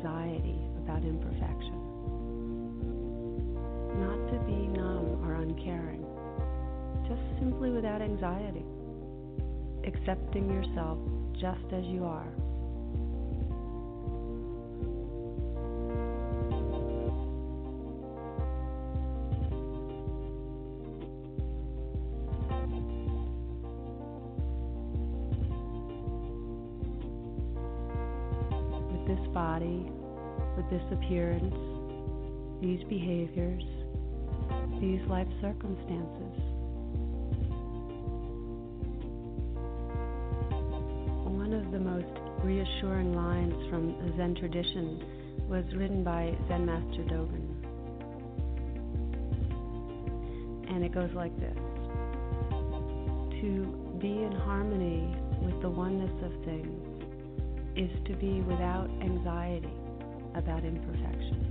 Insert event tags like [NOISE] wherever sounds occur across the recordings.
Anxiety about imperfection. Not to be numb or uncaring, just simply without anxiety, accepting yourself just as you are. This appearance, these behaviors, these life circumstances. One of the most reassuring lines from the Zen tradition was written by Zen Master Dogen. And it goes like this To be in harmony with the oneness of things is to be without anxiety about imperfection.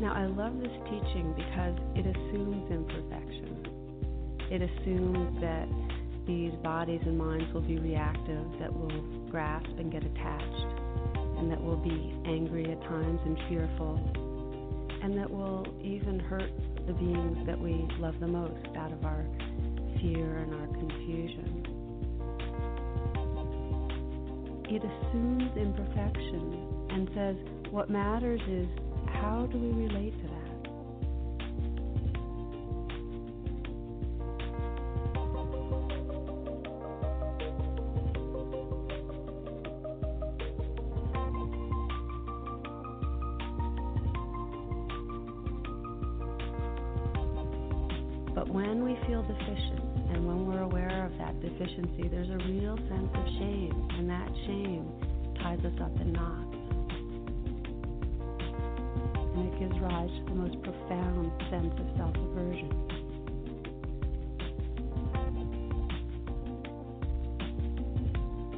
Now, I love this teaching because it assumes imperfection. It assumes that these bodies and minds will be reactive, that will grasp and get attached, and that will be angry at times and fearful, and that will even hurt the beings that we love the most out of our fear and our confusion. It assumes imperfection and says what matters is how do we relate to that? But when we feel deficient and when we're aware of that deficiency, there's a real sense of shame, and that shame ties us up in knots. And it gives rise to the most profound sense of self aversion.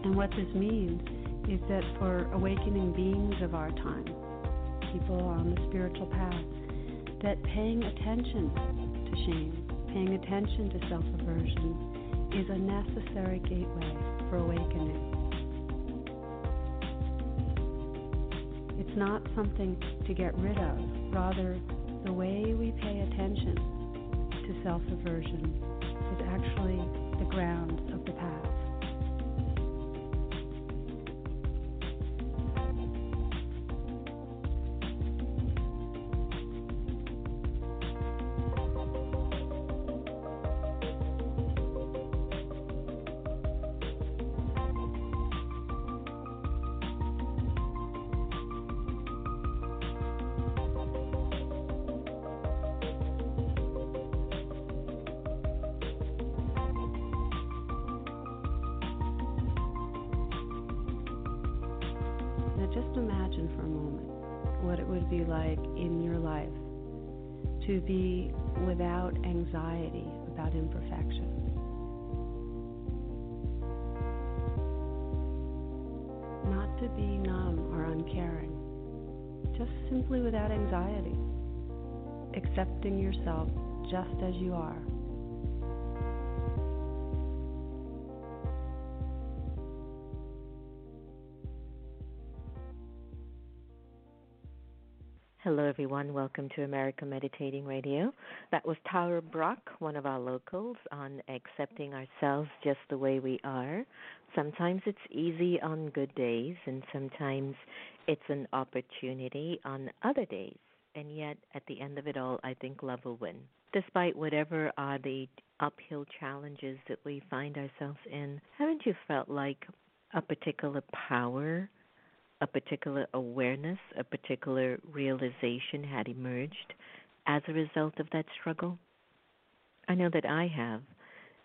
And what this means is that for awakening beings of our time, people on the spiritual path, that paying attention to shame, paying attention to self aversion, is a necessary gateway for awakening. It's not something to get rid of, rather, the way we pay attention to self aversion is actually the ground Just simply without anxiety. Accepting yourself just as you are. Hello, everyone. Welcome to America Meditating Radio. That was Tara Brach, one of our locals, on accepting ourselves just the way we are. Sometimes it's easy on good days, and sometimes it's an opportunity on other days. And yet, at the end of it all, I think love will win. Despite whatever are the uphill challenges that we find ourselves in, haven't you felt like a particular power a particular awareness, a particular realization had emerged as a result of that struggle? I know that I have.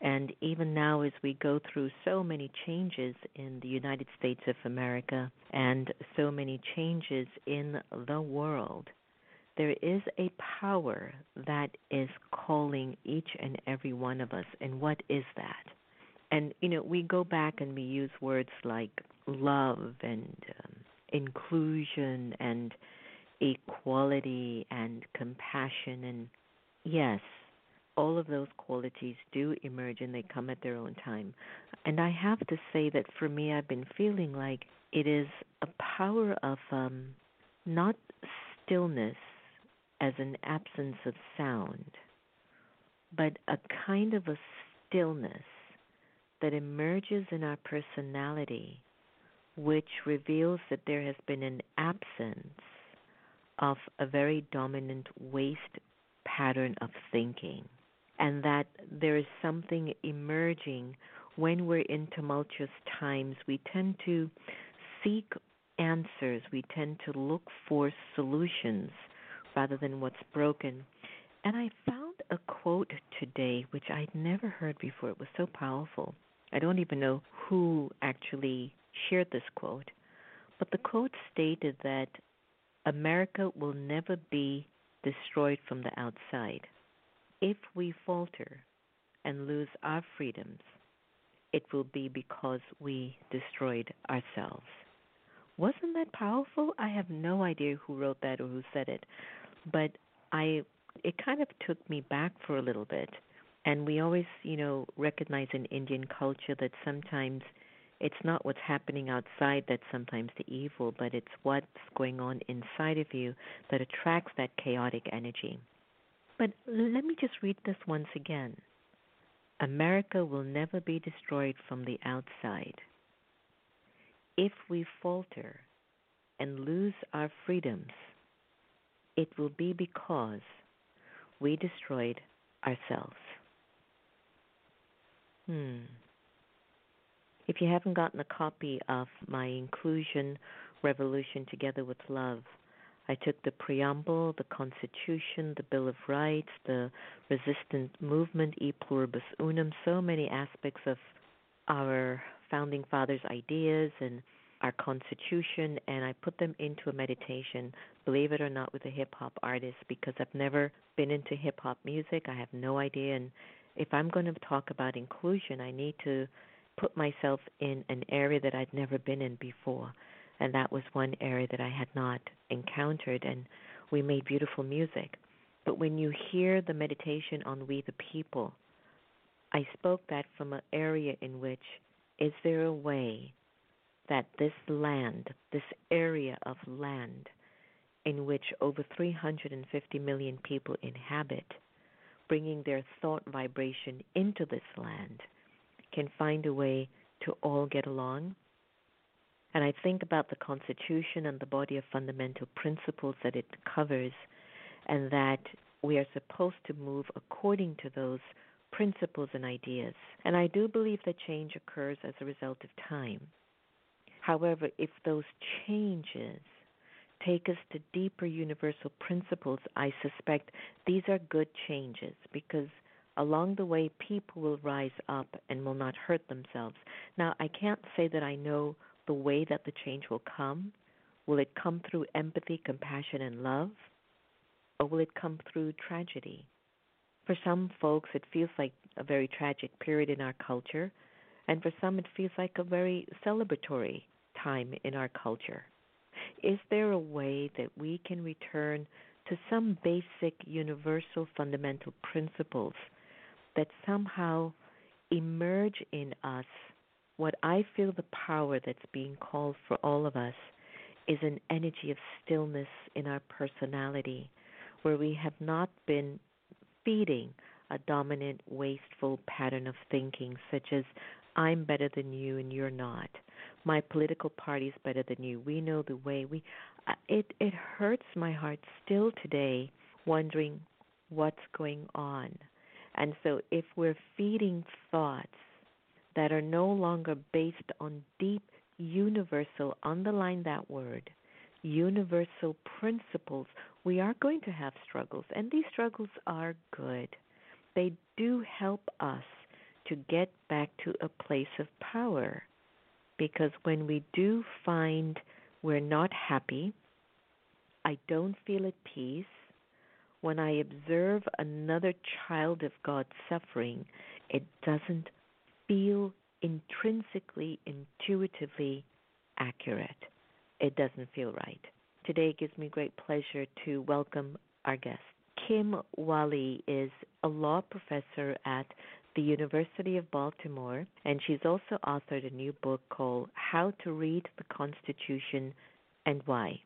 And even now, as we go through so many changes in the United States of America and so many changes in the world, there is a power that is calling each and every one of us. And what is that? And, you know, we go back and we use words like love and um, inclusion and equality and compassion and yes all of those qualities do emerge and they come at their own time. And i have to say that for me i've been feeling like it is a power of um not stillness as an absence of sound but a kind of a stillness that emerges in our personality which reveals that there has been an absence of a very dominant waste pattern of thinking, and that there is something emerging when we're in tumultuous times. We tend to seek answers, we tend to look for solutions rather than what's broken. And I found a quote today which I'd never heard before. It was so powerful. I don't even know who actually shared this quote, but the quote stated that America will never be destroyed from the outside. If we falter and lose our freedoms, it will be because we destroyed ourselves. Wasn't that powerful? I have no idea who wrote that or who said it, but I it kind of took me back for a little bit. And we always, you know, recognize in Indian culture that sometimes it's not what's happening outside that's sometimes the evil, but it's what's going on inside of you that attracts that chaotic energy. But let me just read this once again. America will never be destroyed from the outside. If we falter and lose our freedoms, it will be because we destroyed ourselves. Hmm. If you haven't gotten a copy of my Inclusion Revolution Together with Love, I took the preamble, the Constitution, the Bill of Rights, the resistance movement, e pluribus unum, so many aspects of our founding fathers' ideas and our Constitution, and I put them into a meditation, believe it or not, with a hip hop artist because I've never been into hip hop music. I have no idea. And if I'm going to talk about inclusion, I need to put myself in an area that I'd never been in before. And that was one area that I had not encountered. And we made beautiful music. But when you hear the meditation on We the People, I spoke that from an area in which is there a way that this land, this area of land, in which over 350 million people inhabit, bringing their thought vibration into this land, can find a way to all get along. And I think about the Constitution and the body of fundamental principles that it covers, and that we are supposed to move according to those principles and ideas. And I do believe that change occurs as a result of time. However, if those changes take us to deeper universal principles, I suspect these are good changes because along the way, people will rise up and will not hurt themselves. Now, I can't say that I know the way that the change will come. Will it come through empathy, compassion, and love? Or will it come through tragedy? For some folks, it feels like a very tragic period in our culture, and for some, it feels like a very celebratory time in our culture? Is there a way that we can return to some basic, universal, fundamental principles that somehow emerge in us? What I feel the power that's being called for all of us is an energy of stillness in our personality, where we have not been feeding a dominant, wasteful pattern of thinking, such as, I'm better than you and you're not. My political party is better than you. We know the way. We uh, it it hurts my heart still today wondering what's going on. And so if we're feeding thoughts that are no longer based on deep universal underline that word universal principles, we are going to have struggles, and these struggles are good. They do help us to get back to a place of power. Because when we do find we're not happy, I don't feel at peace, when I observe another child of God suffering, it doesn't feel intrinsically, intuitively accurate it doesn't feel right. Today gives me great pleasure to welcome our guest. Kim Wehle is a law professor at the University of Baltimore, and she's also authored a new book called How to Read the Constitution and Why.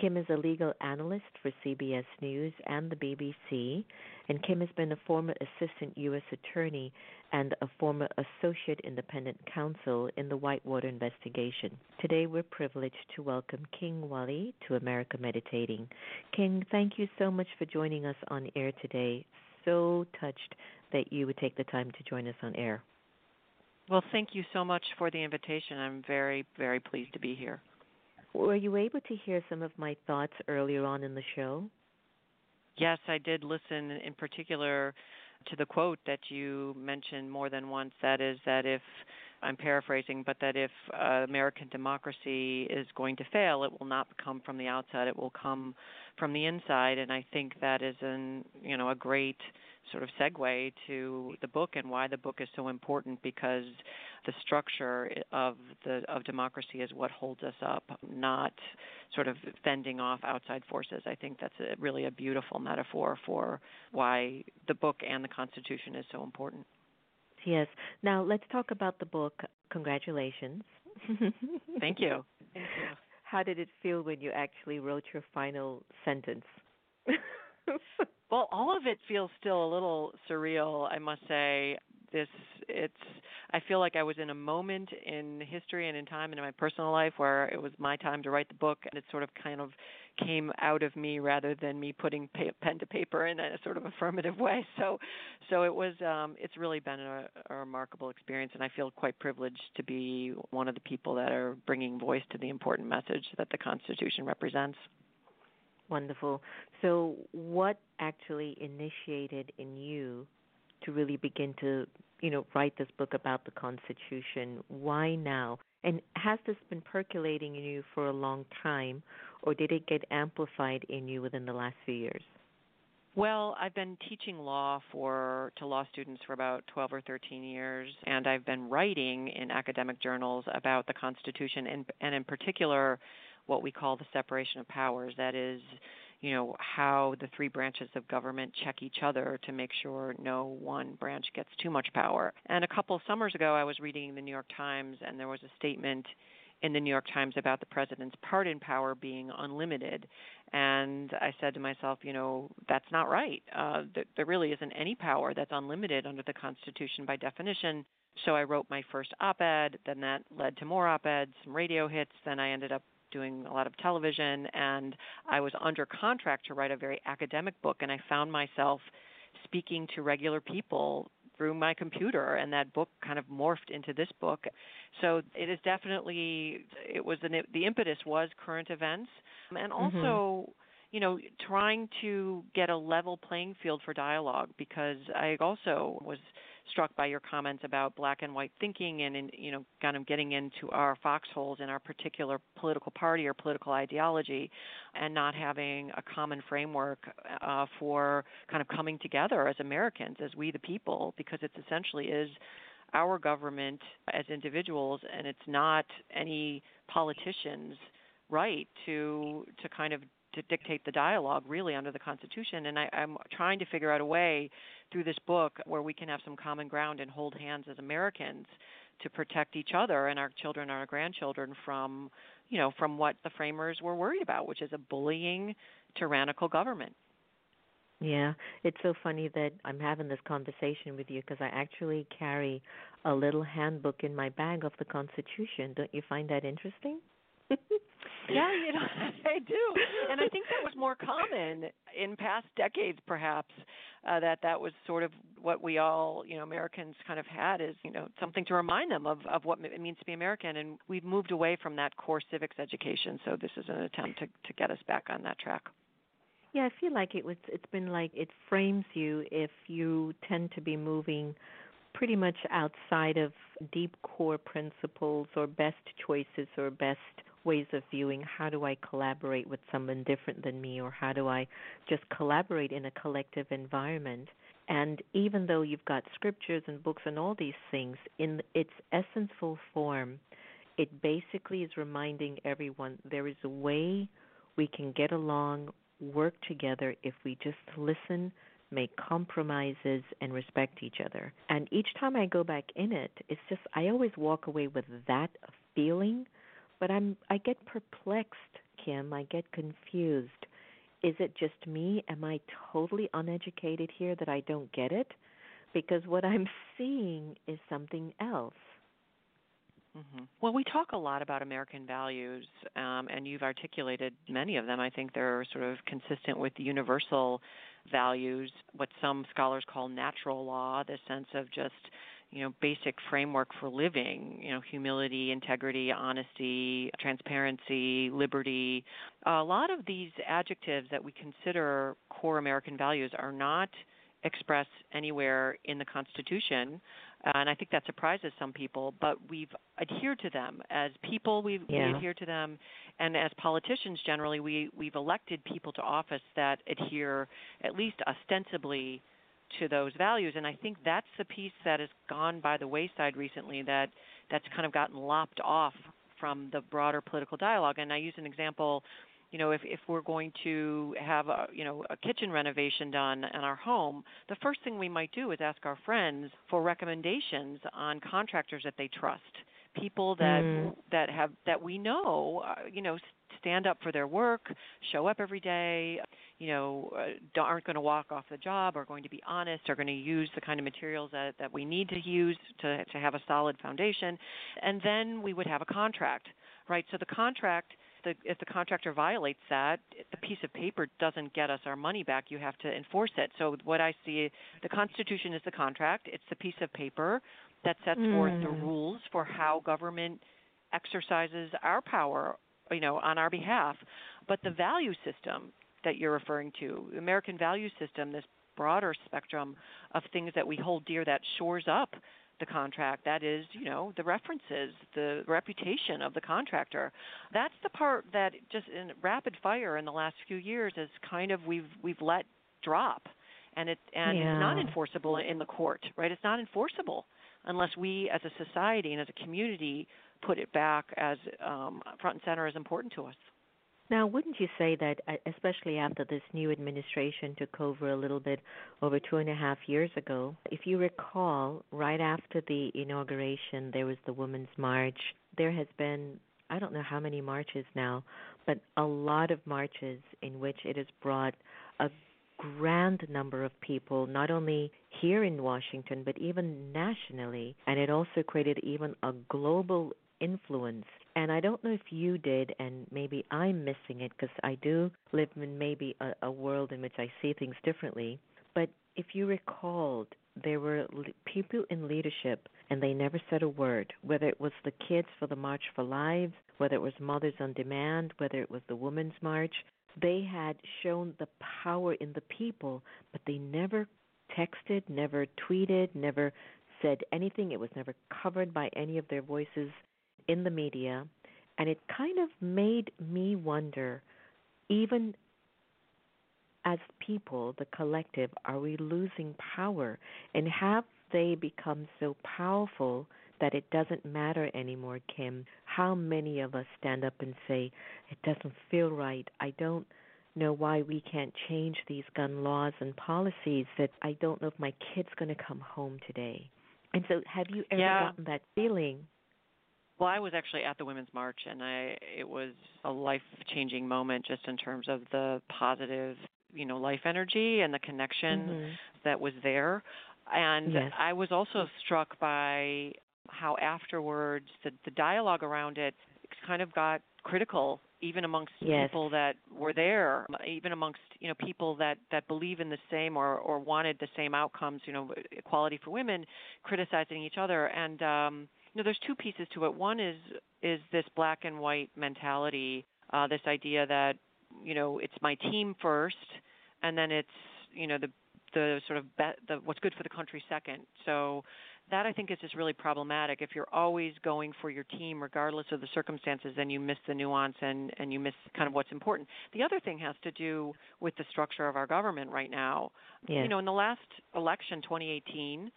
Kim is a legal analyst for CBS News and the BBC, and Kim has been a former assistant U.S. attorney and a former associate independent counsel in the Whitewater investigation. Today, we're privileged to welcome Kim Wehle to America Meditating. Kim, thank you so much for joining us on air today. So touched that you would take the time to join us on air. Well, thank you so much for the invitation. I'm very, very pleased to be here. Were you able to hear some of my thoughts earlier on in the show? Yes, I did listen in particular to the quote that you mentioned more than once that is that if I'm paraphrasing, but that if uh, American democracy is going to fail, it will not come from the outside; it will come from the inside. And I think that is an you know a great sort of segue to the book and why the book is so important because the structure of the of democracy is what holds us up, not sort of fending off outside forces. I think that's a, really a beautiful metaphor for why the book and the Constitution is so important. Yes. Now let's talk about the book. Congratulations. [LAUGHS] Thank you. Thank you. How did it feel when you actually wrote your final sentence? [LAUGHS] well, all of it feels still a little surreal, I must say this it's I feel like I was in a moment in history and in time and in my personal life where it was my time to write the book and it sort of kind of came out of me rather than me putting pen to paper in a sort of affirmative way. [LAUGHS] So so it was um it's really been a, a remarkable experience and I feel quite privileged to be one of the people that are bringing voice to the important message that the constitution represents. Wonderful. So what actually initiated in you to really begin to, you know, write this book about the Constitution? Why now? And has this been percolating in you for a long time, or did it get amplified in you within the last few years? Well, I've been teaching law for to law students for about 12 or 13 years and I've been writing in academic journals about the Constitution and and in particular what we call the separation of powers that is you know how the three branches of government check each other to make sure no one branch gets too much power. And a couple of summers ago, I was reading the New York Times, and there was a statement in the New York Times about the president's pardon power being unlimited. And I said to myself, you know, that's not right. Uh, th- there really isn't any power that's unlimited under the Constitution by definition. So I wrote my first op ed, then that led to more op eds, some radio hits, then I ended up doing a lot of television, and I was under contract to write a very academic book, and I found myself speaking to regular people through my computer and that book kind of morphed into this book. So it is definitely it was an, the impetus was current events and also mm-hmm. you know, trying to get a level playing field for dialogue because I also was struck by your comments about black and white thinking and in, you know kind of getting into our foxholes in our particular political party or political ideology and not having a common framework uh, for kind of coming together as Americans as we the people because it essentially is our government as individuals, and it's not any politicians' right to to kind of to dictate the dialogue really under the Constitution. And I, I'm trying to figure out a way through this book where we can have some common ground and hold hands as Americans to protect each other and our children and our grandchildren from you know from what the framers were worried about, which is a bullying, tyrannical government. Yeah, it's so funny that I'm having this conversation with you because I actually carry a little handbook in my bag of the Constitution. Don't you find that interesting? [LAUGHS] yeah, you know, [LAUGHS] I do, and I think that was more common in past decades, perhaps. Uh, that that was sort of what we all, you know, Americans kind of had is, you know, something to remind them of of what it means to be American, and we've moved away from that core civics education. So this is an attempt to to get us back on that track. Yeah, I feel like it was. It's been like it frames you if you tend to be moving pretty much outside of deep core principles or best choices or best ways of viewing how do I collaborate with someone different than me or how do I just collaborate in a collective environment. And even though you've got scriptures and books and all these things, in its essential form, it basically is reminding everyone there is a way we can get along work together if we just listen, make compromises, and respect each other. And each time I go back in it, it's just I always walk away with that feeling, but I'm I get perplexed, Kim. I get confused. Is it just me? Am I totally uneducated here that I don't get it? Because what I'm seeing is something else. Mm-hmm. Well, we talk a lot about American values, um, and you've articulated many of them. I think they're sort of consistent with universal values, what some scholars call natural law, the sense of just you know basic framework for living you know humility integrity honesty transparency liberty a lot of these adjectives that we consider core american values are not expressed anywhere in the constitution and I think that surprises some people. But we've adhered to them as people. We've yeah. we adhere to them, and as politicians, generally, we we've elected people to office that adhere at least ostensibly to those values. And I think that's the piece that has gone by the wayside recently. That that's kind of gotten lopped off from the broader political dialogue. And I use an example you know if if we're going to have a you know a kitchen renovation done in our home the first thing we might do is ask our friends for recommendations on contractors that they trust people that mm. that have that we know uh, you know stand up for their work show up every day you know uh, aren't going to walk off the job are going to be honest are going to use the kind of materials that that we need to use to to have a solid foundation and then we would have a contract right so the contract the if the contractor violates that, the piece of paper doesn't get us our money back. You have to enforce it. So what I see, the Constitution is the contract. It's the piece of paper that sets mm. forth the rules for how government exercises our power, you know, on our behalf. But the value system that you're referring to, the American value system, this broader spectrum of things that we hold dear that shores up the contract that is you know the references the reputation of the contractor that's the part that just in rapid fire in the last few years is kind of we've we've let drop and it and yeah. it's not enforceable in the court right it's not enforceable unless we as a society and as a community put it back as um, front and center as important to us now, wouldn't you say that, uh, especially after this new administration took over a little bit over two and a half years ago, if you recall, right after the inauguration, there was the Women's March. There has been, I don't know how many marches now, but a lot of marches in which it has brought a grand number of people, not only here in Washington, but even nationally. And it also created even a global influence. And I don't know if you did, and maybe I'm missing it because I do live in maybe a, a world in which I see things differently. But if you recalled, there were people in leadership and they never said a word, whether it was the kids for the March for Lives, whether it was Mothers on Demand, whether it was the Women's March. They had shown the power in the people, but they never texted, never tweeted, never said anything. It was never covered by any of their voices in the media, and it kind of made me wonder even as people, the collective, are we losing power? And have they become so powerful that it doesn't matter anymore, Kim, how many of us stand up and say, it doesn't feel right. I don't know why we can't change these gun laws and policies that I don't know if my kid's going to come home today. And so have you ever yeah. gotten that feeling? Well, I was actually at the Women's March, and I it was a life changing moment just in terms of the positive, you know, life energy and the connection mm-hmm. that was there. And yes. I was also struck by how afterwards the, the dialogue around it kind of got critical even amongst yes. people that were there even amongst you know people that that believe in the same or or wanted the same outcomes you know equality for women criticizing each other. And um you know there's two pieces to it. One is is this black and white mentality uh this idea that you know it's my team first and then it's you know the the sort of bet the what's good for the country second. So that I think is just really problematic. If you're always going for your team, regardless of the circumstances, then you miss the nuance and and you miss kind of what's important. The other thing has to do with the structure of our government right now. Yes. You know, in the last election, 2018,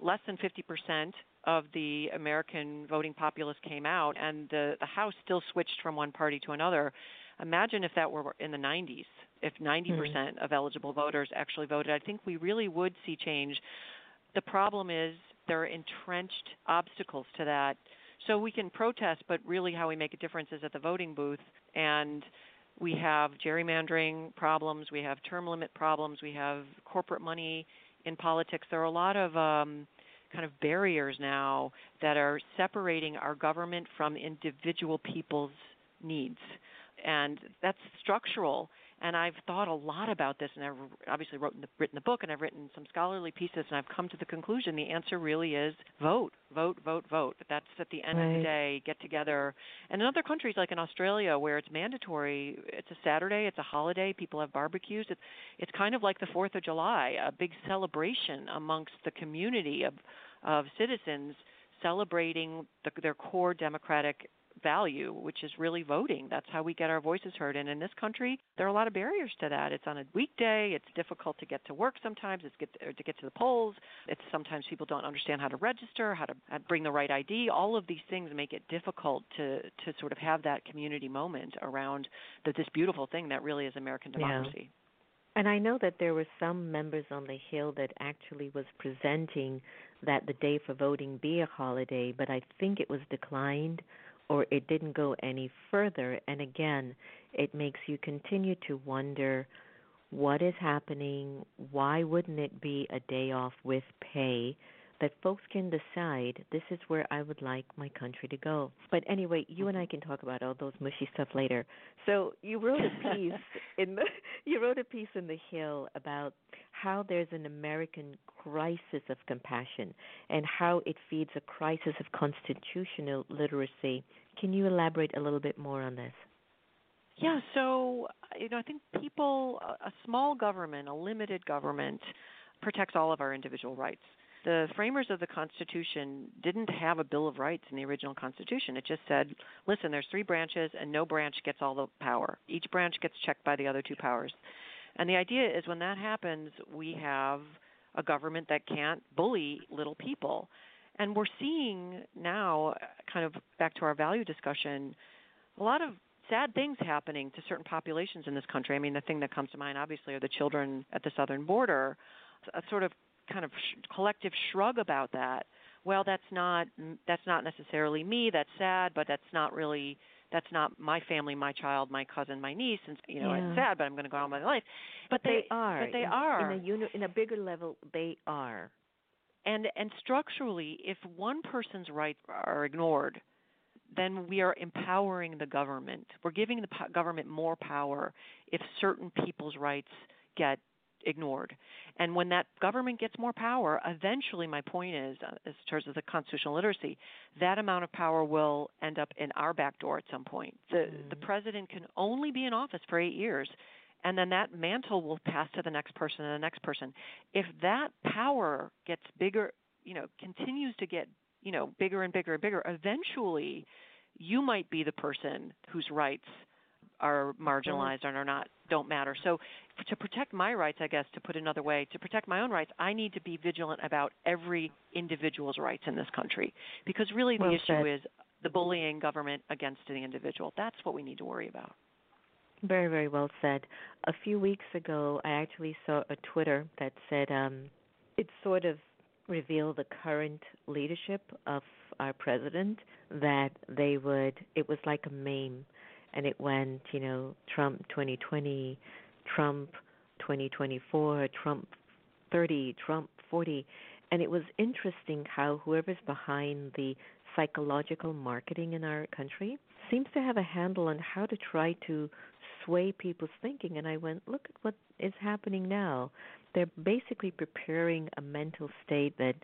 less than 50% of the American voting populace came out, and the the House still switched from one party to another. Imagine if that were in the 90s, if 90% mm-hmm. of eligible voters actually voted. I think we really would see change. The problem is there are entrenched obstacles to that. So we can protest, but really how we make a difference is at the voting booth. And we have gerrymandering problems, we have term limit problems, we have corporate money in politics. There are a lot of um, kind of barriers now that are separating our government from individual people's needs. And that's structural and I've thought a lot about this, and I've obviously wrote the, written the book, and I've written some scholarly pieces, and I've come to the conclusion the answer really is vote, vote, vote, vote. That's at the end right. of the day, get together. And in other countries, like in Australia, where it's mandatory, it's a Saturday, it's a holiday, people have barbecues. It's it's kind of like the Fourth of July, a big celebration amongst the community of of citizens celebrating the, their core democratic value, which is really voting. That's how we get our voices heard. And in this country, there are a lot of barriers to that. It's on a weekday. It's difficult to get to work sometimes. It's get to, to get to the polls. It's sometimes people don't understand how to register, how to bring the right ID. All of these things make it difficult to to sort of have that community moment around the, this beautiful thing that really is American democracy. Yeah. And I know that there were some members on the Hill that actually was presenting that the day for voting be a holiday, but I think it was declined or it didn't go any further. And again, it makes you continue to wonder what is happening. Why wouldn't it be a day off with pay? That folks can decide this is where I would like my country to go. But anyway, you and I mm-hmm. can talk about all those mushy stuff later. So you wrote a [LAUGHS] piece in the [LAUGHS] you wrote a piece in the Hill about how there's an American crisis of compassion and how it feeds a crisis of constitutional literacy. Can you elaborate a little bit more on this? Yeah, so you know, I think people, a small government, a limited government, protects all of our individual rights. The framers of the Constitution didn't have a Bill of Rights in the original Constitution. It just said, listen, there's three branches, and no branch gets all the power. Each branch gets checked by the other two powers. And the idea is when that happens, we have a government that can't bully little people. And we're seeing now, uh, kind of back to our value discussion, a lot of sad things happening to certain populations in this country. I mean, the thing that comes to mind, obviously, are the children at the southern border. A sort of kind of sh- collective shrug about that. Well, that's not mm, that's not necessarily me. That's sad, but that's not really that's not my family, my child, my cousin, my niece, and you know yeah. it's sad, but I'm going to go on with my life. But, but they, they, are. But they in, are. In a uni- in a bigger level, they are. And and structurally, if one person's rights are ignored, then we are empowering the government. We're giving the po- government more power if certain people's rights get ignored. And when that government gets more power, eventually, my point is, uh, as terms of the constitutional literacy, that amount of power will end up in our back door at some point. The mm-hmm. the president can only be in office for eight years, and then that mantle will pass to the next person and the next person. If that power gets bigger, you know, continues to get you know bigger and bigger and bigger, eventually, you might be the person whose rights are marginalized and are not don't matter. So to protect my rights, I guess to put another way, to protect my own rights, I need to be vigilant about every individual's rights in this country because really the well issue is the bullying government against the individual. That's what we need to worry about. Very, very well said. A few weeks ago, I actually saw a Twitter that said um, it sort of revealed the current leadership of our president that they would, it was like a meme, and it went, you know, Trump 2020, Trump 2024, Trump 30, Trump 40. And it was interesting how whoever's behind the psychological marketing in our country seems to have a handle on how to try to sway people's thinking. And I went, look at what is happening now. They're basically preparing a mental state that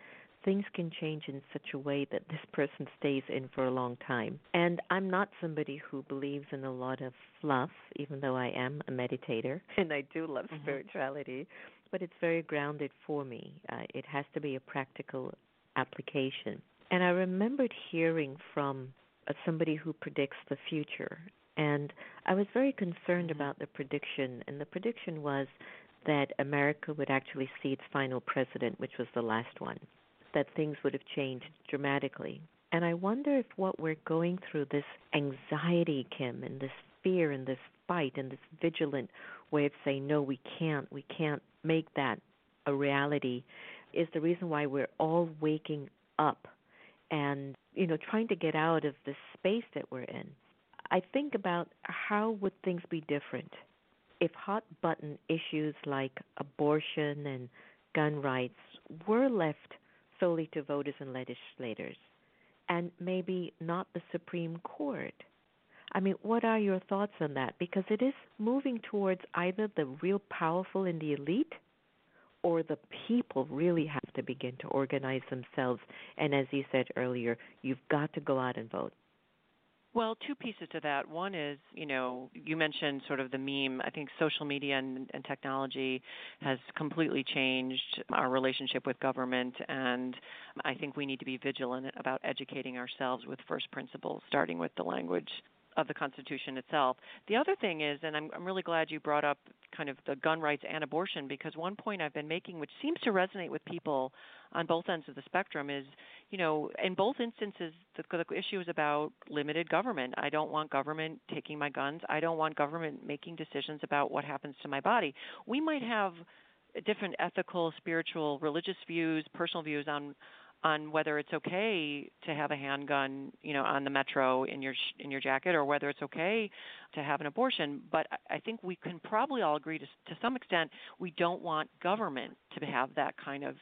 things can change in such a way that this person stays in for a long time. And I'm not somebody who believes in a lot of fluff, even though I am a meditator [LAUGHS] and I do love mm-hmm. spirituality, but it's very grounded for me. Uh, it has to be a practical application. And I remembered hearing from uh, somebody who predicts the future. And I was very concerned mm-hmm. about the prediction. And the prediction was that America would actually see its final president, which was the last one, that things would have changed dramatically. And I wonder if what we're going through, this anxiety, Kim, and this fear and this fight and this vigilant way of saying, no, we can't, we can't make that a reality, is the reason why we're all waking up and, you know, trying to get out of the space that we're in. I think about how would things be different if hot button issues like abortion and gun rights were left solely to voters and legislators and maybe not the Supreme Court. I mean, what are your thoughts on that? Because it is moving towards either the real powerful in the elite or the people really have to begin to organize themselves. And as you said earlier, you've got to go out and vote. Well, two pieces to that. One is, you know, you mentioned sort of the meme. I think social media and, and, technology has completely changed our relationship with government, and I think we need to be vigilant about educating ourselves with first principles, starting with the language of the Constitution itself. The other thing is, and I'm, I'm really glad you brought up kind of the gun rights and abortion because one point I've been making, which seems to resonate with people on both ends of the spectrum, is you know, in both instances, the, the issue is about limited government. I don't want government taking my guns. I don't want government making decisions about what happens to my body. We might have different ethical, spiritual, religious views, personal views on on whether it's okay to have a handgun, you know, on the metro in your in your jacket, or whether it's okay to have an abortion. But I think we can probably all agree to to some extent we don't want government to have that kind of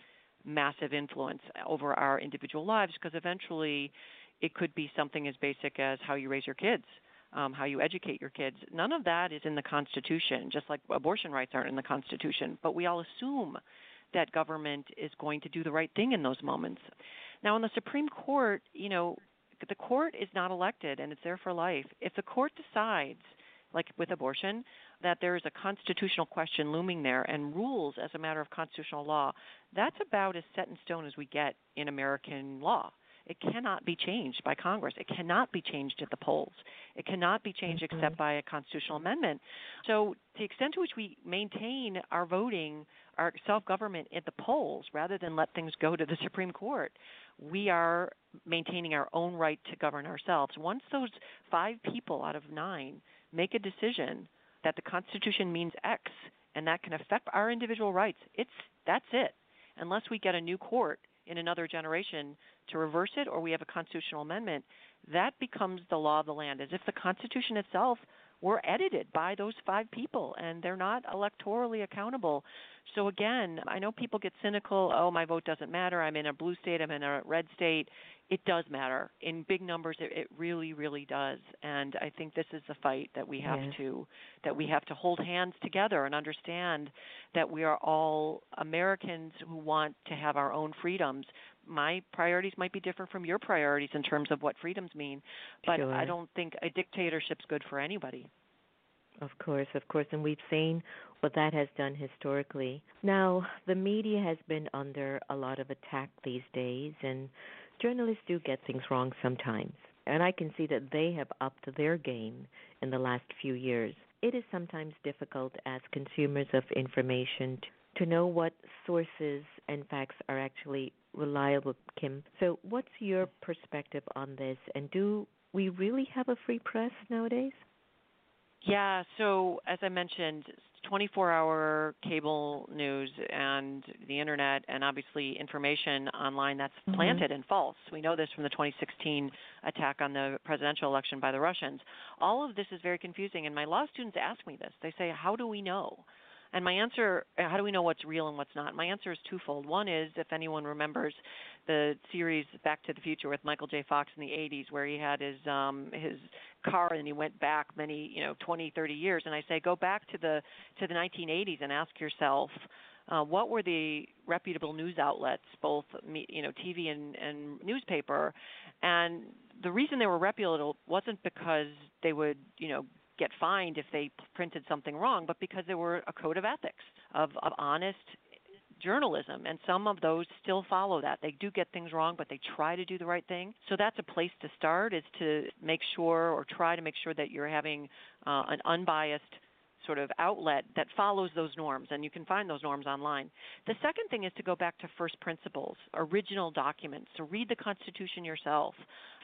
massive influence over our individual lives because eventually it could be something as basic as how you raise your kids. Um, how you educate your kids. None of that is in the Constitution, just like abortion rights aren't in the Constitution. But we all assume that government is going to do the right thing in those moments. Now, in the Supreme Court, you know, the court is not elected and it's there for life. If the court decides, like with abortion, that there is a constitutional question looming there and rules as a matter of constitutional law, that's about as set in stone as we get in American law. It cannot be changed by Congress. It cannot be changed at the polls. It cannot be changed mm-hmm. except by a constitutional amendment. So, to the extent to which we maintain our voting, our self government at the polls, rather than let things go to the [LAUGHS] Supreme Court, we are maintaining our own right to govern ourselves. Once those five people out of nine make a decision that the Constitution means X and that can affect our individual rights, it's that's it. Unless we get a new court in another generation to reverse it or we have a constitutional amendment, that becomes the law of the land, as if the Constitution itself were edited by those five people and they're not electorally accountable. So again, I know people get cynical, oh my vote doesn't matter, I'm in a blue state, I'm in a red state it does matter. In big numbers it, it really really does. And i think this is the fight that we have to that we have to hold hands together and understand that we are all americans who want to have our own freedoms. My priorities might be different from your priorities in terms of what freedoms mean but sure. i don't think a dictatorship's good for anybody. Of course, of course, and we've seen what that has done historically. Now, the media has been under a lot of attack these days, and journalists do get things wrong sometimes. And I can see that they have upped their game in the last few years. it is sometimes difficult as consumers of information to, know what sources and facts are actually reliable, Kim. So, what's your perspective on this? And do we really have a free press nowadays? Yeah, so as I mentioned, 24 hour cable news and the internet, and obviously information online that's mm-hmm. planted and false. We know this from the 2016 attack on the presidential election by the Russians. All of this is very confusing, and my law students ask me this. They say, How do we know? And my answer, how do we know what's real and what's not? My answer is twofold. One is, if anyone remembers the series Back to the Future with Michael J. Fox in the 80s, where he had his um, his car and he went back many, you know, 20, 30 years, and I say, go back to the to the 1980s and ask yourself. Uh, what were the reputable news outlets, both you know TV and, and newspaper, and the reason they were reputable wasn't because they would you know get fined if they printed something wrong, but because there were a code of ethics of, of honest journalism and some of those still follow that. They do get things wrong but they try to do the right thing. So that's a place to start is to make sure or try to make sure that you're having uh, an unbiased sort of outlet that follows those norms, and you can find those norms online. The second thing is to go back to first principles, original documents. So read the Constitution yourself.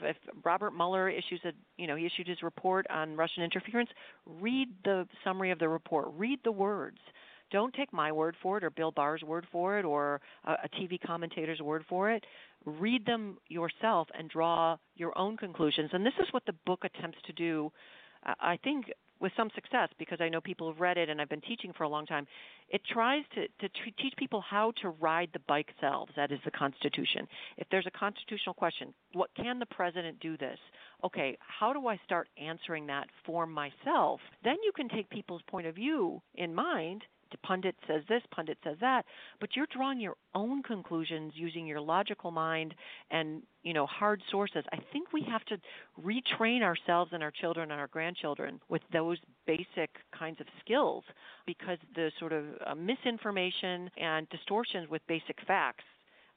If Robert Mueller issues a, you know, he issued his report on Russian interference, read the summary of the report. Read the words. Don't take my word for it or Bill Barr's word for it or a, a TV commentator's word for it read them yourself and draw your own conclusions. And this is what the book attempts to do. I think with some success because I know people have read it and I've been teaching for a long time. It tries to, to t- teach people how to ride the bike selves, that is the Constitution. If there's a constitutional question, what can the president do this? Okay, how do I start answering that for myself? Then you can take people's point of view in mind pundit says this, pundit says that, but you're drawing your own conclusions using your logical mind and you know hard sources. I think we have to retrain ourselves and our children and our grandchildren with those basic kinds of skills because the sort of uh, misinformation and distortions with basic facts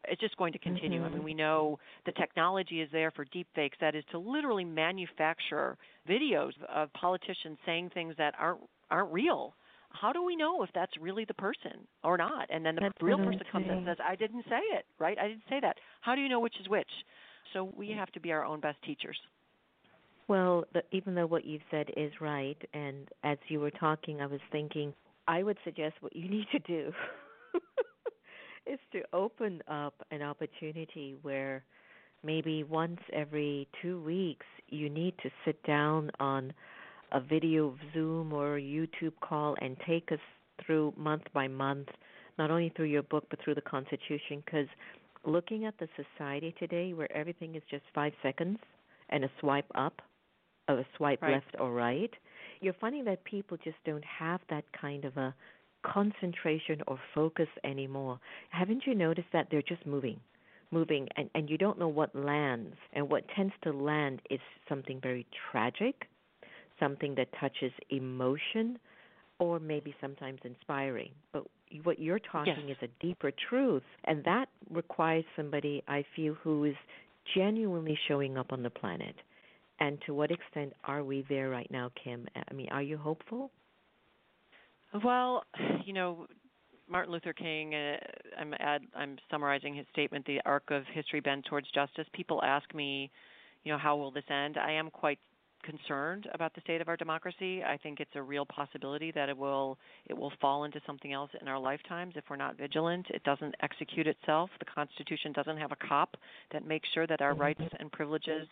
it's just going to continue. Mm-hmm. I mean, we know the technology is there for deepfakes. That is to literally manufacture videos of politicians saying things that aren't aren't real how do we know if that's really the person or not? And then the that's real person comes and says, I didn't say it, right? I didn't say that. How do you know which is which? So we have to be our own best teachers. Well, the, even though what you've said is right, and as you were talking, I was thinking, I would suggest what you [LAUGHS] need to do [LAUGHS] is to open up an opportunity where maybe once every two weeks you need to sit down on a video of Zoom or YouTube call and take us through month by month, not only through your book but through the Constitution. Because looking at the society today, where everything is just five seconds and a swipe up, or a swipe right. left or right, you're finding that people just don't have that kind of a concentration or focus anymore. Haven't you noticed that they're just moving? moving and, and you don't know what lands and what tends to land is something very tragic something that touches emotion or maybe sometimes inspiring. But what you're talking yes. is a deeper truth, and that requires somebody, I feel, who is genuinely showing up on the planet. And to what extent are we there right now, Kim? I mean, are you hopeful? Well, you know, Martin Luther King. Uh, I'm ad, I'm summarizing his statement, "The arc of history bends towards justice." People ask me, you know, how will this end? I am quite concerned about the state of our democracy. I think it's a real possibility that it will it will fall into something else in our lifetimes if we're not vigilant. It doesn't execute itself. The Constitution doesn't have a cop that makes sure that our mm-hmm. rights and privileges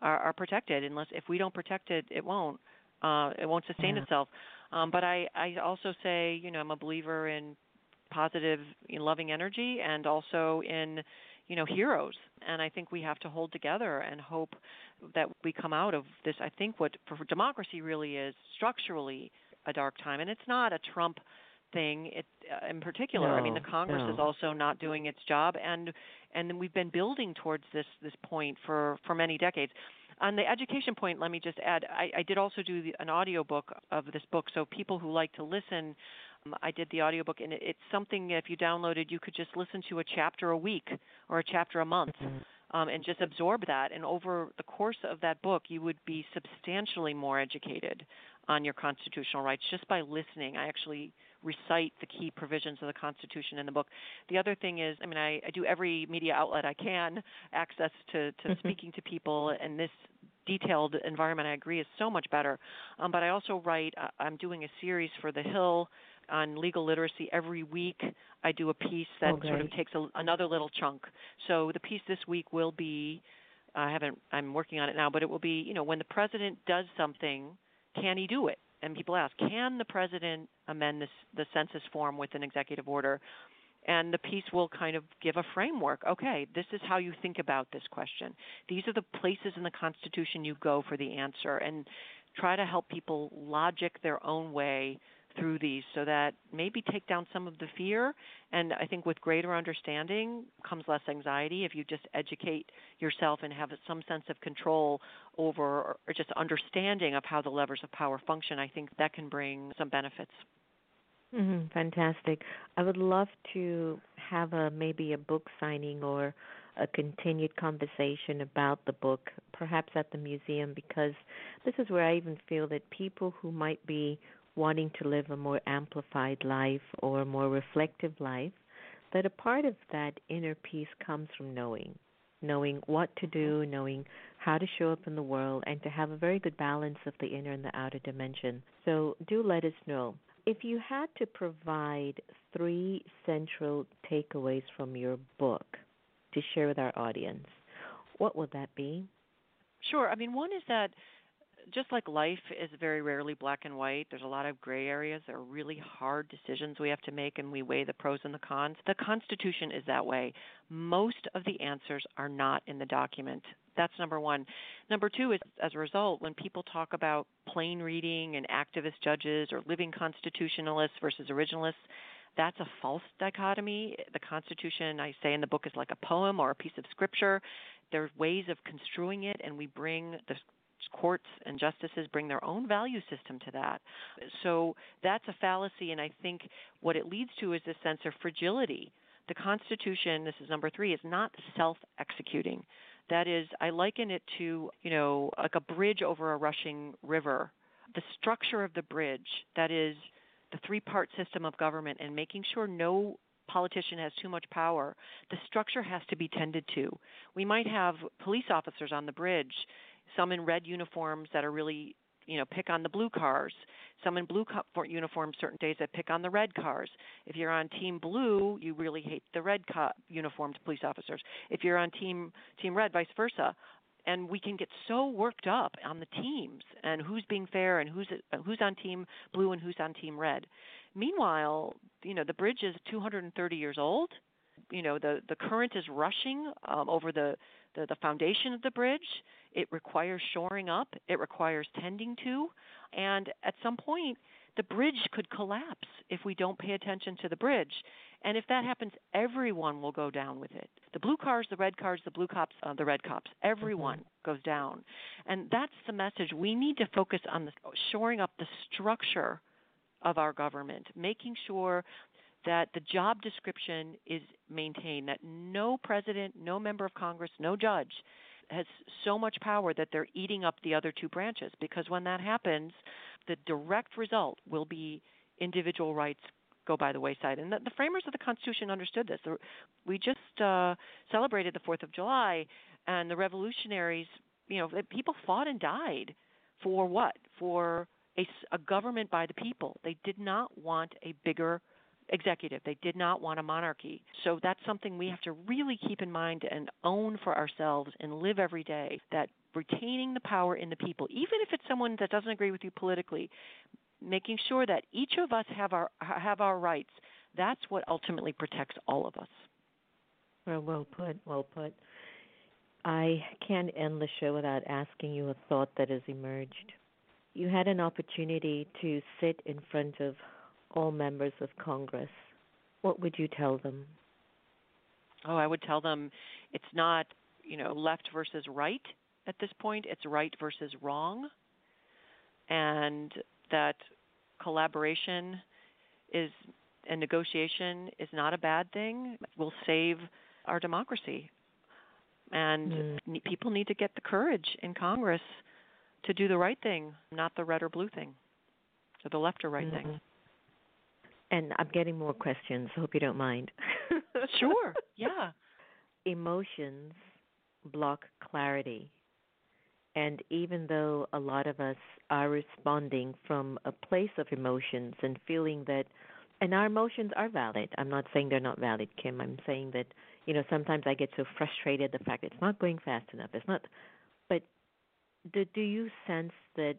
are, are protected. Unless if we don't protect it, it won't. Uh, it won't sustain yeah. itself. Um, but I, I also say, you know, I'm a believer in positive, in loving energy, and also in you know heroes. And i think we have to hold together and hope that we come out of this i think what for democracy really is structurally a dark time. And it's not a trump thing it uh, in particular. No, i mean the congress no. is also not doing its job. And and we've been building towards this this point for for many decades. On the education point let me just add i, I did also do the, an audio book of this book. So people who like to listen I did the audiobook, and it, it's something if you downloaded, you could just listen to a chapter a week or a chapter a month. Mm-hmm. Um, and just absorb that. And over the course of that book, you would be substantially more educated on your constitutional rights just by listening. I actually recite the key provisions of the Constitution in the book. The other thing is, I mean, I, I do every media outlet I can access to, to mm-hmm. speaking to people, and this detailed environment, I agree, is so much better. Um, but I also write, uh, I'm doing a series for The Hill on legal literacy every week. I do a piece that oh, sort of takes a, another little chunk. So the piece this week will be I haven't I'm working on it now, but it will be, you know, when the president does something, can he do it? And people ask, can the president amend this, the census form with an executive order? And the piece will kind of give a framework. Okay, this is how you think about this question. These are the places in the Constitution you go for the answer, and try to help people logic their own way through these so that maybe take down some of the fear. And i think with greater understanding comes less anxiety. If you just educate yourself and have some sense of control over or just understanding of how the levers of power function i think that can bring some benefits. Mm-hmm, fantastic. I would love to have a maybe a book signing or a continued conversation about the book, perhaps at the museum, because this is where I even feel that people who might be wanting to live a more amplified life or a more reflective life, that a part of that inner peace comes from knowing. Knowing what to do, knowing how to show up in the world, and to have a very good balance of the inner and the outer dimension. So, do let us know. If you had to provide three central takeaways from your book to share with our audience, what would that be? Sure. I mean, one is that just like life is very rarely black and white, there's a lot of gray areas. There are really hard decisions we have to make, and we weigh the pros and the cons. The Constitution is that way. Most of the answers are not in the document. That's number one. Number two is, as a result, when people talk about plain reading and activist judges or living constitutionalists versus originalists, that's a false dichotomy. The Constitution, I say in the book, is like a poem or a piece of scripture. There's ways of construing it, and we bring the courts and justices bring their own value system to that. So that's a fallacy, and I think what it leads to is this sense of fragility. The Constitution, this is number three, is not self executing. That is, I liken it to, you know, like a bridge over a rushing river. The structure of the bridge, that is, the three part system of government, and making sure no politician has too much power, the structure has to be tended to. We might have police officers on the bridge some in red uniforms that are really you know pick on the blue cars some in blue uniforms certain days that pick on the red cars. If you're on team blue you really hate the red co- uniformed police officers. If you're on team team red vice versa. And we can get so worked up on the teams and who's being fair and who's who's on team blue and who's on team red. Meanwhile you know the bridge is 230 years old. You know the the current is rushing um, over the, the the foundation of the bridge it requires shoring up, it requires tending to, and at some point, the bridge could collapse if we don't pay attention to the bridge. And if that happens, everyone will go down with it. The blue cars, the red cars, the blue cops, uh, the red cops, everyone mm-hmm. goes down. And that's the message. We need to focus on the, shoring up the structure of our government, making sure that the job description is maintained, that no president, no member of Congress, no judge has so much power that they're eating up the other two branches because when that happens, the direct result will be individual rights go by the wayside. And the, the framers of the Constitution understood this. We just uh, celebrated the Fourth of July, and the revolutionaries, you know, people fought and died for what? For a, a government by the people. They did not want a bigger executive. They did not want a monarchy. So that's something we have to really keep in mind and own for ourselves and live every day that retaining the power in the people, even if it's someone that doesn't agree with you politically, making sure that each of us have our have our rights. That's what ultimately protects all of us. Well, well put. Well put. I can't end the show without asking you a thought that has emerged. You had an opportunity to sit in front of all members of Congress, what would you tell them? Oh, I would tell them it's not, you know, left versus right at this point, it's right versus wrong. And that collaboration is and negotiation is not a bad thing. Will save our democracy. And mm. people need to get the courage in Congress to do the right thing, not the red or blue thing. or the left or right mm-hmm. thing. And I'm getting more questions. Hope you don't mind. [LAUGHS] sure. Yeah. Emotions block clarity. And even though a lot of us are responding from a place of emotions and feeling that, and our emotions are valid. I'm not saying they're not valid, Kim. I'm saying that, you know, sometimes I get so frustrated the fact it's not going fast enough. It's not, but do, do you sense that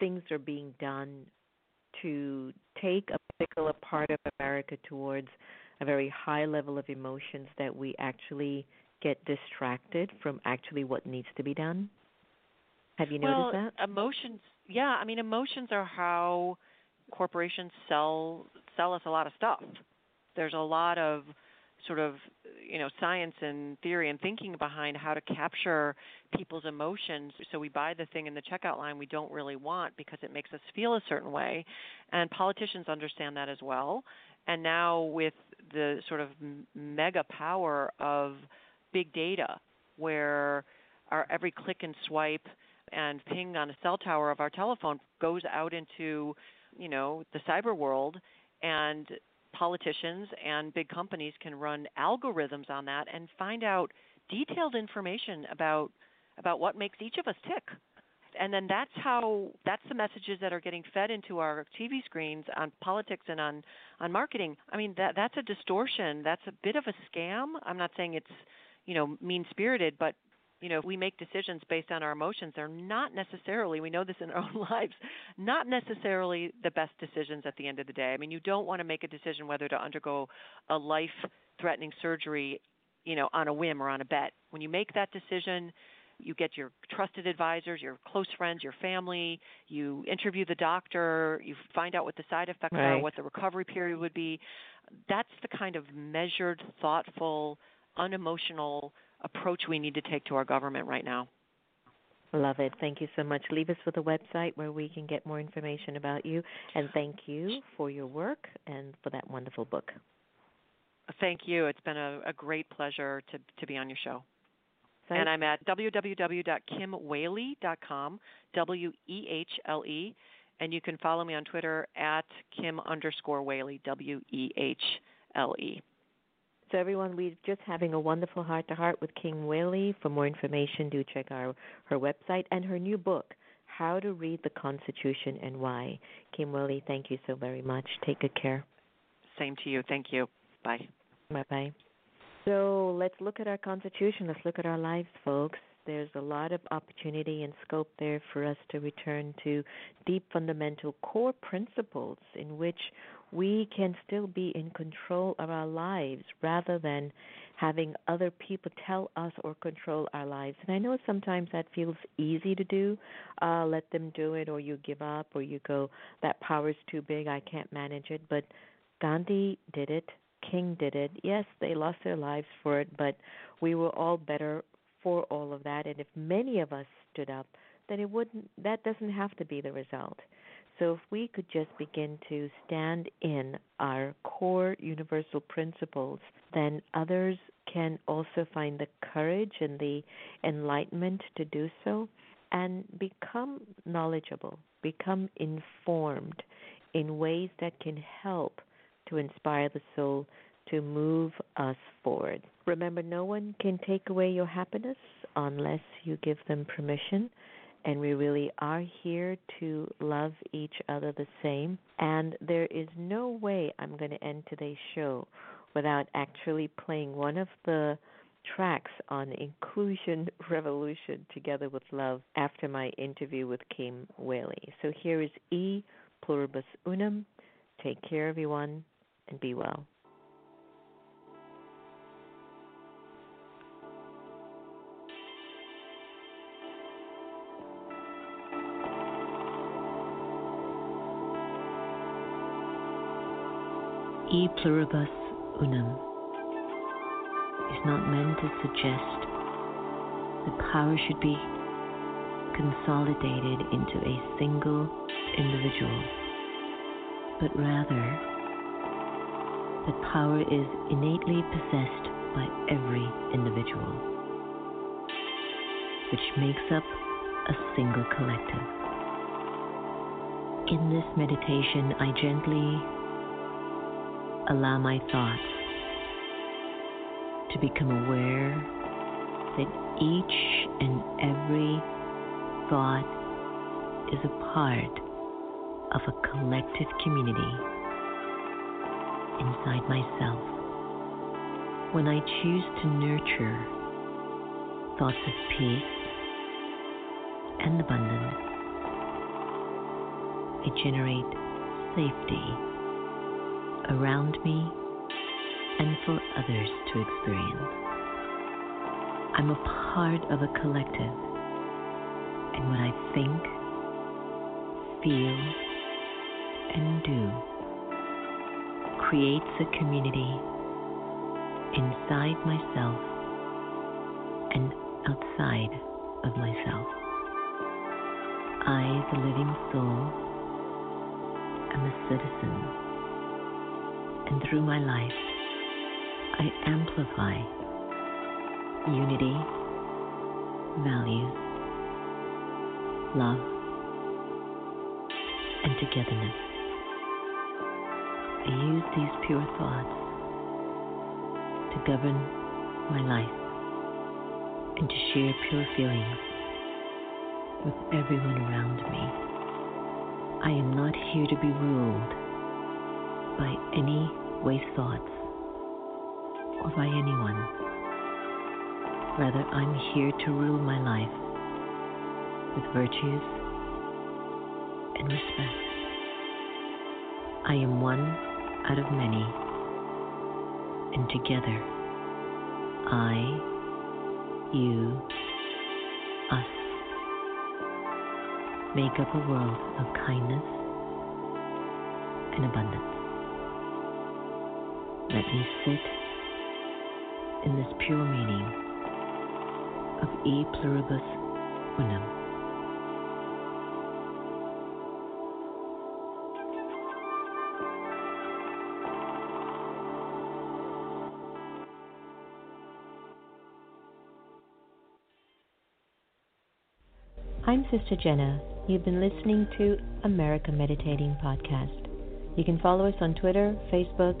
things are being done to take a particular part of America towards a very high level of emotions that we actually get distracted from actually what needs to be done? Have you noticed well, that? Emotions, yeah. I mean, emotions are how corporations sell sell us a lot of stuff. There's a lot of sort of you know science and theory and thinking behind how to capture people's emotions. So we buy the thing in the checkout line we don't really want because it makes us feel a certain way. And politicians understand that as well. And now with the sort of mega power of big data where our every click and swipe and ping on a cell tower of our telephone goes out into you know the cyber world and politicians and big companies can run algorithms on that and find out detailed information about about what makes each of us tick and then that's how that's the messages that are getting fed into our TV screens on politics and on on marketing. I mean that that's a distortion. That's a bit of a scam. I'm not saying it's you know mean spirited, but you know, if we make decisions based on our emotions, they're not necessarily, we know this in [LAUGHS] our own lives, not necessarily the best decisions at the end of the day. I mean, you don't want to make a decision whether to undergo a life threatening surgery, you know, on a whim or on a bet. When you make that decision, you get your trusted advisors, your close friends, your family, you interview the doctor, you find out what the side effects right. are, what the recovery period would be. That's the kind of measured, thoughtful, unemotional approach we need to take to our government right now. Love it. Thank you so much. Leave us with a website where we can get more information about you. And thank you for your work and for that wonderful book. Thank you. It's been a, a great pleasure to, to be on your show. Thanks. And I'm at www.kimwehle.com, W E H L E. And you can follow me on Twitter at Kim underscore Wehle, W E H L E. So, everyone, we're just having a wonderful heart to heart with Kim Wehle. For more information, do check our her website and her new book, How to Read the Constitution and Why. Kim Wehle, thank you so very much. Take good care. Same to you. Thank you. Bye. Bye bye. So, let's look at our Constitution. Let's look at our lives, folks there's a lot of opportunity and scope there for us to return to deep fundamental core principles in which we can still be in control of our lives rather than having other people tell us or control our lives. And I know sometimes that feels easy to do. Uh, let them do it, or you give up, or you go, that power is too big, I can't manage it. But Gandhi did it. King did it. Yes, they lost their lives for it, but we were all better for all of that. And if many of us stood up, then it wouldn't. That doesn't have to be the result. So if we could just begin to stand in our core universal principles, then others can also find the courage and the enlightenment to do so and become knowledgeable, become informed in ways that can help to inspire the soul to move us forward. Remember, no one can take away your happiness unless you give them permission. And we really are here to love each other the same. And there is no way I'm going to end today's show without actually playing one of the tracks on Inclusion [LAUGHS] Revolution together with Love after my interview with Kim Wehle. So here is E Pluribus Unum. Take care, everyone, and be well. E pluribus unum is not meant to suggest that power should be consolidated into a single individual, but rather that power is innately possessed by every individual, which makes up a single collective. In this meditation, I gently allow my thoughts to become aware that each and every thought is a part of a collective community inside myself. When I choose to nurture thoughts of peace and abundance, I generate safety around me and for others to experience. I'm a part of a collective, and what I think, feel, and do creates a community inside myself and outside of myself. I, the living soul, am a citizen, and through my life, I amplify unity, values, love, and togetherness. I use these pure thoughts to govern my life and to share pure feelings with everyone around me. I am not here to be ruled by any waste thoughts or by anyone. Rather, I'm here to rule my life with virtues and respect. I am one out of many, and together, I, you, us, make up a world of kindness and abundance. Let me sit in this pure meaning of E pluribus unum. I'm Sister Jenna. You've been listening to America Meditating Podcast. You can follow us on Twitter, Facebook,